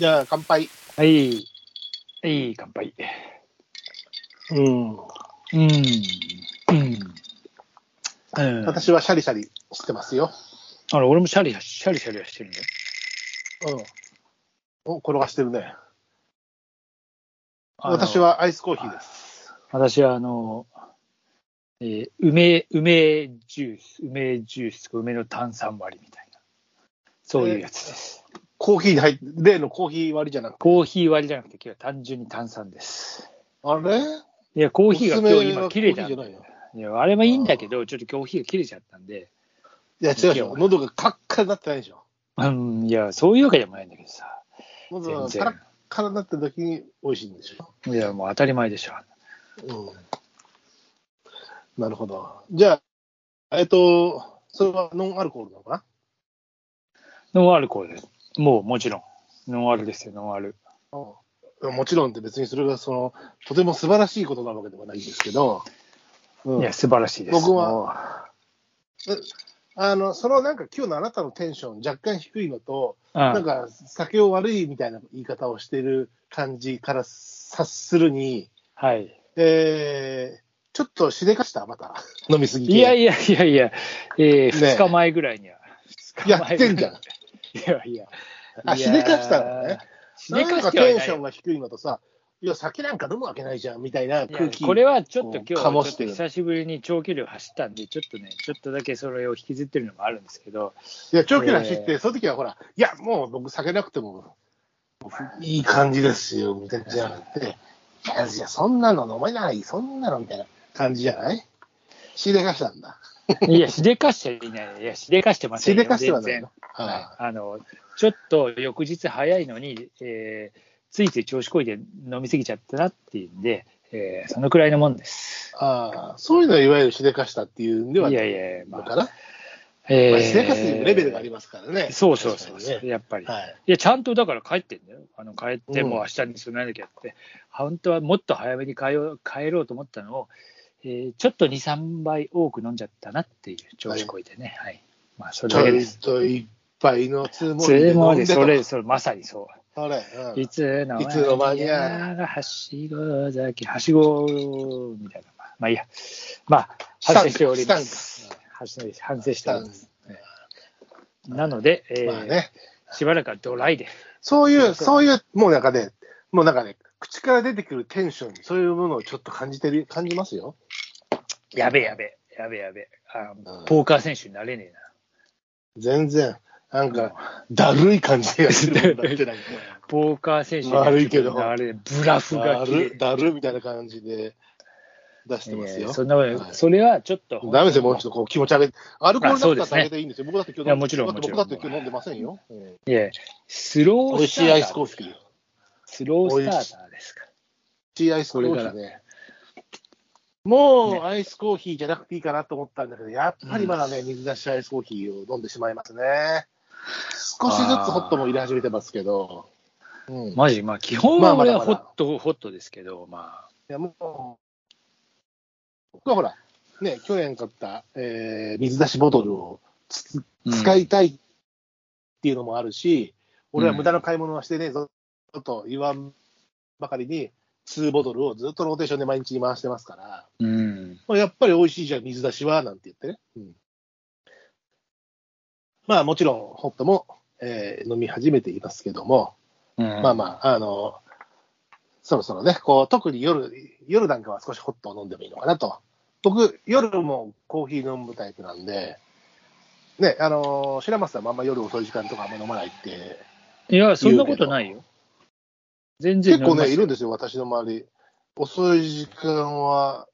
じゃあ、乾杯。はい。はい、乾杯。うん。うん。うん。うん、私はシャリシャリしてますよ。あの俺もシャリシャリシャリはしてるんだよ。うん。お、転がしてるね。私はアイスコーヒーです。私は、あの、えー梅、梅ジュース、梅ジュースとか梅の炭酸割りみたいな、そういうやつです。コーヒーに入例のコーヒー割りじゃなくて。コーヒー割りじゃなくて、今日は単純に炭酸です。あれ？いや、コーヒーが今日今切れたんだコーヒーじゃないの？いや、あれもいいんだけど、ちょっとコーヒーが切れちゃったんで、いや、違うでしょ。喉がカッカラになってないでしょ？うん、いや、そういうわけでもないんだけどさ、喉がカラッカラになってる時に美味しいんでしょ？いや、もう当たり前でしょ。うん。なるほど。じゃあ、えっと、それはノンアルコールなのかノンアルコールです。もう、もちろん。ノンアルですよ、ノンアル。なうん。もちろんって別にそれがその、とても素晴らしいことなわけではないんですけど、うんいや、素晴らしいです。僕はもあの、そのなんか今日のあなたのテンション若干低いのと、う、うんなんか酒を悪いみたいな言い方をしてる感じから察するに、はい。えー、ちょっとしでかしたまた。飲みすぎて。いやいやいやいや、えー、ね2日前ぐらいには。やってんじゃん。いやいや。あしでかしたのね。しでかかしてテンションが低いのとさ、いや、酒なんか飲むわけないじゃんみたいない空気。やこれはちょっと今日。久しぶりに長距離を走ったんで、ちょっとね、ちょっとだけそれを引きずってるのもあるんですけど、いや、長距離走って、えーその時はほら、いや、もう僕酒なくても、いい感じですよ、みたいなじゃなくて、いや、いやそんなの飲めない、そんなのみたいな感じじゃない？しでかしたんだ。いや、しでかしていない、いや、しでかしてませんよしでかしてはないはいああのちょっと翌日早いのに、えーついつい調子こいて飲みすぎちゃったなっていうんで、えーそのくらいのもんです。ああ、そういうのはいわゆるしでかしたっていうんではいやいやいや、まあ、のかな。えまあ、しでかすにもレベルがありますからね。そうそうそうねやっぱり。はい。いや、ちゃんとだから帰ってんだよ。あの帰って、うんもう明日に備えなきゃって、本当はもっと早めに帰ろう帰ろうと思ったのを、えーちょっと2、3倍多く飲んじゃったなっていう調子こいてね。はい。まあ、それちょいだけです。と一杯のつもそりで飲んでとそれ、それ、まさにそう。それ、うんいつのいつの間にやがはしご酒、はしごみたいな。まあいいや。まあ、反省しておりまスす。反省しております。なので、えーまあね、しばらくはドライで。そういう、そうそういう、もうなんかね、もうなんかね、口から出てくるテンション、そういうものをちょっと感じてる、感じますよ。やべえやべえ、やべえやべえ。あうんポーカー選手になれねえな。全然、なんか、だるい感じがするもんだってなんか。ポーカー選手に悪いけどあれ、ブラフがだる、だるみたいな感じで出してますよ。そんなことはいそれはちょっと。ダメですよ、もうちょっとこう気持ち悪い。アルコールだったらだけでいいんですよ。僕だって今日いやもちろん僕だって今日飲んでませんよ。うんいや、スロー美味しいアイスコーヒー。スロースターターですか。美味しいアイスコーヒーね。もうねアイスコーヒーじゃなくていいかなと思ったんだけど、やっぱりまだね、水出しアイスコーヒーを飲んでしまいますね。少しずつホットも入れ始めてますけど。うん。いマジ、まあ、基本は俺はホット、ホットですけど、まやもう、僕はほら、ね、去年買った、えー水出しボトルをつあ。使い、いたいっていうのもあるし、俺は無駄な買い物はしてね、ずっと言わんばかりに、2ボトルをずっとローテーションで毎日回してますから、うん。まあやっぱり美味しいじゃん、水出しは、なんて言ってね。うん、まあもちろん、ホットも、えー飲み始めていますけども、うん、まあまあ、あの、そろそろね、こう、特に夜、夜なんかは少しホットを飲んでもいいのかなと。僕、夜もコーヒー飲むタイプなんで、ね、あの、白松さんもあんま夜遅い時間とかあんま飲まないって、いや、そんなことないよ。全然結構ね、いるんでですよ、私の周り。遅い時間は、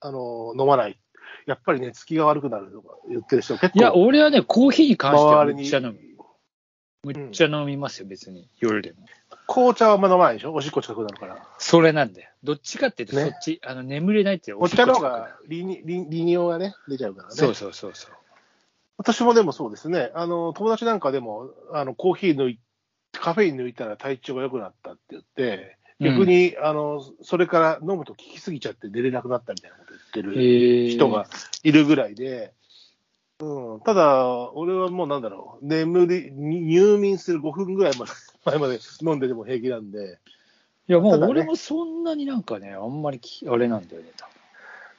あの、飲まない。やっぱりね、月が悪くなるとか言ってる人結構。いや、俺はね、コーヒーに関してはむっちゃ飲む。むっちゃ飲みますよ、別に。夜でも。紅茶はあんま飲まないでしょ？おしっこ近くなるから。それなんだよ。どっちかっていうと、ねそっち、あの眠れないっていうお茶の方が利尿がね、出ちゃうからね。そうそうそうそう。私もでもそうですね。あの、友達なんかでも、あの、コーヒー抜い、カフェイン抜いたら体調が良くなったって言って、逆に、あの、それから飲むと効きすぎちゃって出れなくなったみたいなこと言ってうん、るえー。人がいるぐらいで、うん、ただ、俺はもうなんだろう、眠り、に入眠する5分ぐらい 前まで飲んでても平気なんで、いや、もう俺もそんなになんかね、あんまりきあれなんだよね、多分。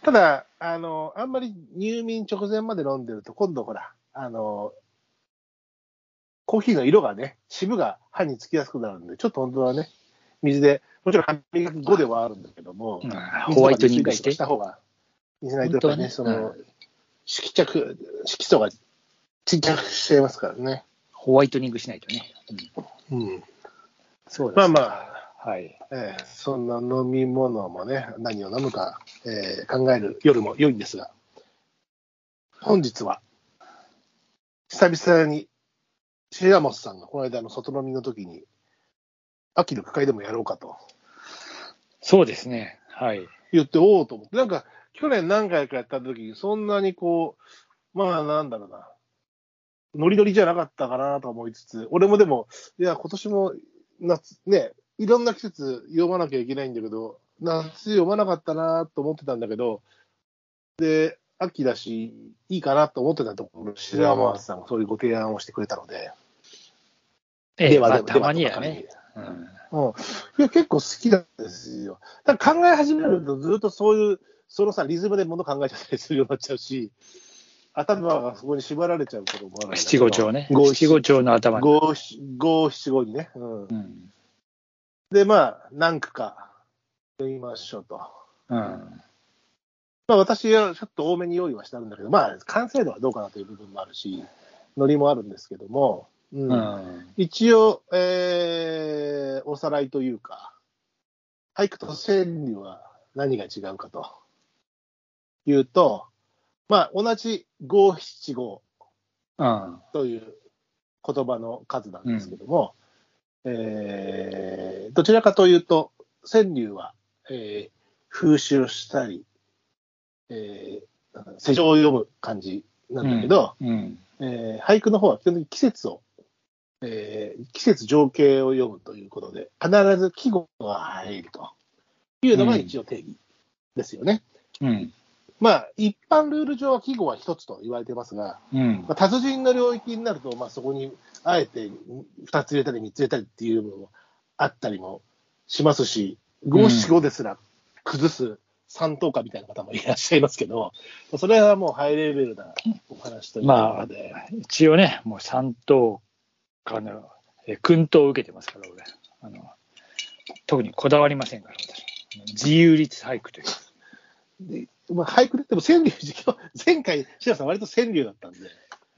ただ、あの、あんまり入眠直前まで飲んでると、今度ほら、あの、コーヒーの色がね、渋が歯につきやすくなるんで、ちょっと本当はね、水で、もちろん歯磨き後ではあるんだけども、ホワイトニングして？した方がいいんじゃないとやっぱね、ねその、色着、色素が沈着しちゃいますからね。ホワイトニングしないとね。うんうん。そうまあまあ、はい。えーそんな飲み物もね、何を飲むか、えー考える夜も良いんですが、本日は、久々に、白本さんがこの間の外飲みの時に、秋の区会でもやろうかとそうですね。はい。言って、おおと思って、なんか、去年何回かやった時に、そんなにこう、まあなんだろうな、ノリノリじゃなかったかなと思いつつ、俺もでも、いや、今年も夏、ね、いろんな季節読まなきゃいけないんだけど、夏読まなかったなと思ってたんだけど、で、秋だし、いいかなと思ってたところ、白山さんがそういうご提案をしてくれたので、ええではまあたまにやね。うんうん、いや結構好きなんですよ。だ考え始めると、ずっとそういう、そのさ、リズムでもの考えちゃったりするようになっちゃうし、頭がそこに縛られちゃうこともある七五調ね。五七五調の頭に。五七五七五にね。うんうん。で、まあ、何区か読みましょうと。うん。まあ、私はちょっと多めに用意はしてあるんだけど、まあ、完成度はどうかなという部分もあるし、ノリもあるんですけども、うんうん。一応、えーおさらいというか、俳句と川柳は何が違うかというと、まあ、同じ五七五うん。という言葉の数なんですけども、えーどちらかというと、川柳は、えー風習したり、えー世情を読む感じなんだけど、うん。えー俳句の方は基本的に季節を、えー季節情景を読むということで、必ず季語が入るというのが一応定義ですよね。うん。まあ、一般ルール上は季語は一つと言われてますが、うんまあ、達人の領域になると、まあ、そこにあえて二つ入れたり三つ入れたりっていうのもあったりもしますし、五七五ですら崩す三等家みたいな方もいらっしゃいますけど、それはもうハイレベルなお話ということで、一応ね、もう三等家の、え訓導を受けてますから、俺。あの、特にこだわりませんから、私。自由律俳句という。でまあ、俳句で、でも川柳、前回、白さん、割と川柳だったんで、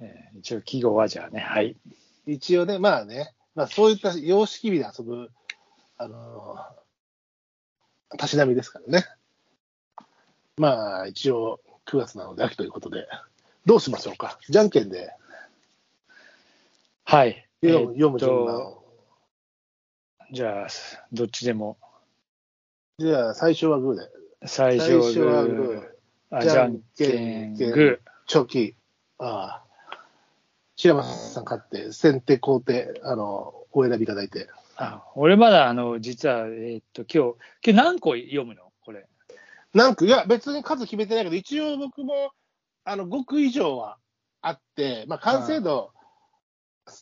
えー一応季語はじゃあね、はい。一応ね、まあね、まあ、そういった様式美で遊ぶ、あのーたしなみですからね。まあ、一応、9月なので秋ということで、どうしましょうか？じゃんけんではい。読む,、えー読む順番を。じゃあ、どっちでも。じゃあ、最初はグーで。最初はググー。あじゃんけけんんグーグチョキ。ああ。白松さん勝って、先手後手、あの、お選びいただいて。ー。あ俺まだ、あの、実は、えーっと、今日、今日何個読むの？なんか、いや、別に数決めてないけど、一応僕も、あの、5区以上はあって、まあ、完成度、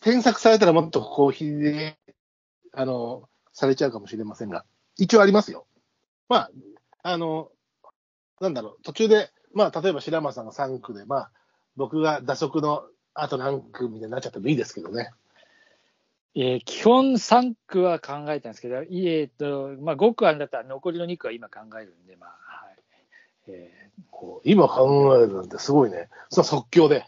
添削されたらもっとこう、ひで、あの、されちゃうかもしれませんが、一応ありますよ。まあ、あの、なんだろう、途中で、まあ、例えば白間さんが3区で、まあ、僕が打足のあと何区みたいになっちゃってもいいですけどね。えー基本3区は考えたんですけど、えーっと、まあ、5区あるんだったら残りの2区は今考えるんで、まあ、はい。えこう今考えるなんてすごいね。その即興で。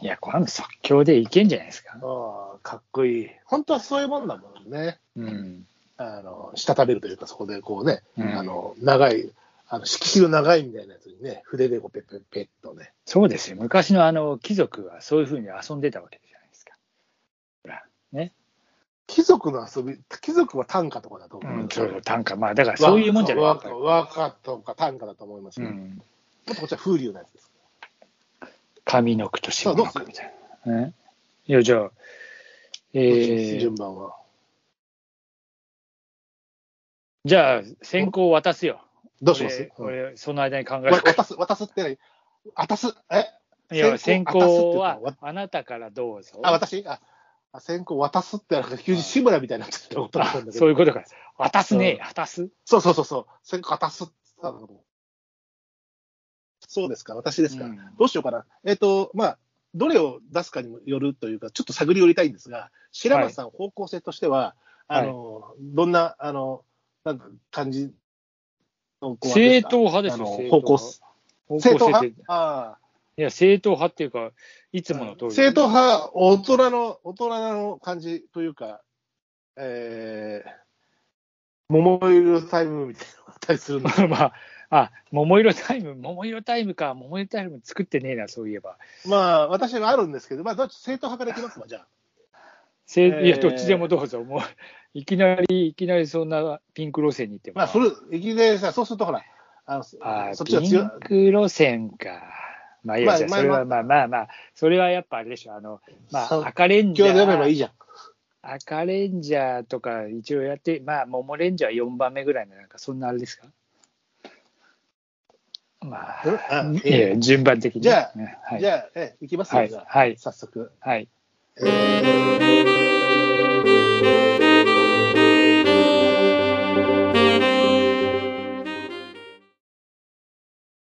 ーいや、この即興でいけんじゃないですか。ああ、かっこいい。本当はそういうもんだもんね。うん。あの、したためるというか、そこでこうね、うんあの、長い、あの、色紙の長いみたいなやつにね、筆でこうペッペッペッとね。そうですよ。昔のあの貴族はそういうふうに遊んでたわけじゃないですか。ほら、ね。貴族の遊び、貴族は短歌とかだと思う。うん、そうそう、短歌。まあ、だからそういうもんじゃない和歌とか短歌だと思いますよ。もうん。っとこっちは風流なやつです。上の句と下の句みたいな。ね。いや、じゃあ、えー順、番は。じゃあ、先行渡すよ。どうします？うん俺、俺その間に考えわるから。渡す、渡すって何？渡す、え？いや、先行はあなたからどうぞ。あ、私？あ、あ先行渡すって、なんか急に志村みたいになっちゃったことなんだけど。そういうことか。渡すね、うん渡す。そうそうそうそう。先行渡すって言ったのそうですか、私ですか。うんどうしようかな。えっ、と、まあ、どれを出すかにもよるというか、ちょっと探り寄りたいんですが、白松さん、方向性としては、あの、どんな、あの、なんか感じの正統派ですよ、方向統派。正統派？ってあいや、正統派っていうか、いつもの通あ。り。正統派、大人の、大人の感じというか、えー、桃色タイムみたいなのがあったりするんですまあ、あ、桃色タイム、桃色タイムか、桃色タイム作ってねえな、そういえば。まあ、私はあるんですけど、まあ、どっち正統派からいきますか、じゃあ。せいえーや、どっちでもどうぞ。もう、いきなり、いきなりそんなピンク路線に行っても。まあ、それ、いきなりさ、そうするとほら、あのあそっちが強いピン。ク路線か。まあいいや、それはまあまあまあ、それはやっぱあれでしょ。あの、まあ、赤レンジャ今日で読めばいいー、じゃん。赤レンジャーとか一応やって、まあ、桃レンジャー4番目ぐらいの、なんかそんなあれですか？まうんあ、あいやいや順番的にね。じゃあねはい、じゃあ、え、いきますよ、はいはい早速。はい。えー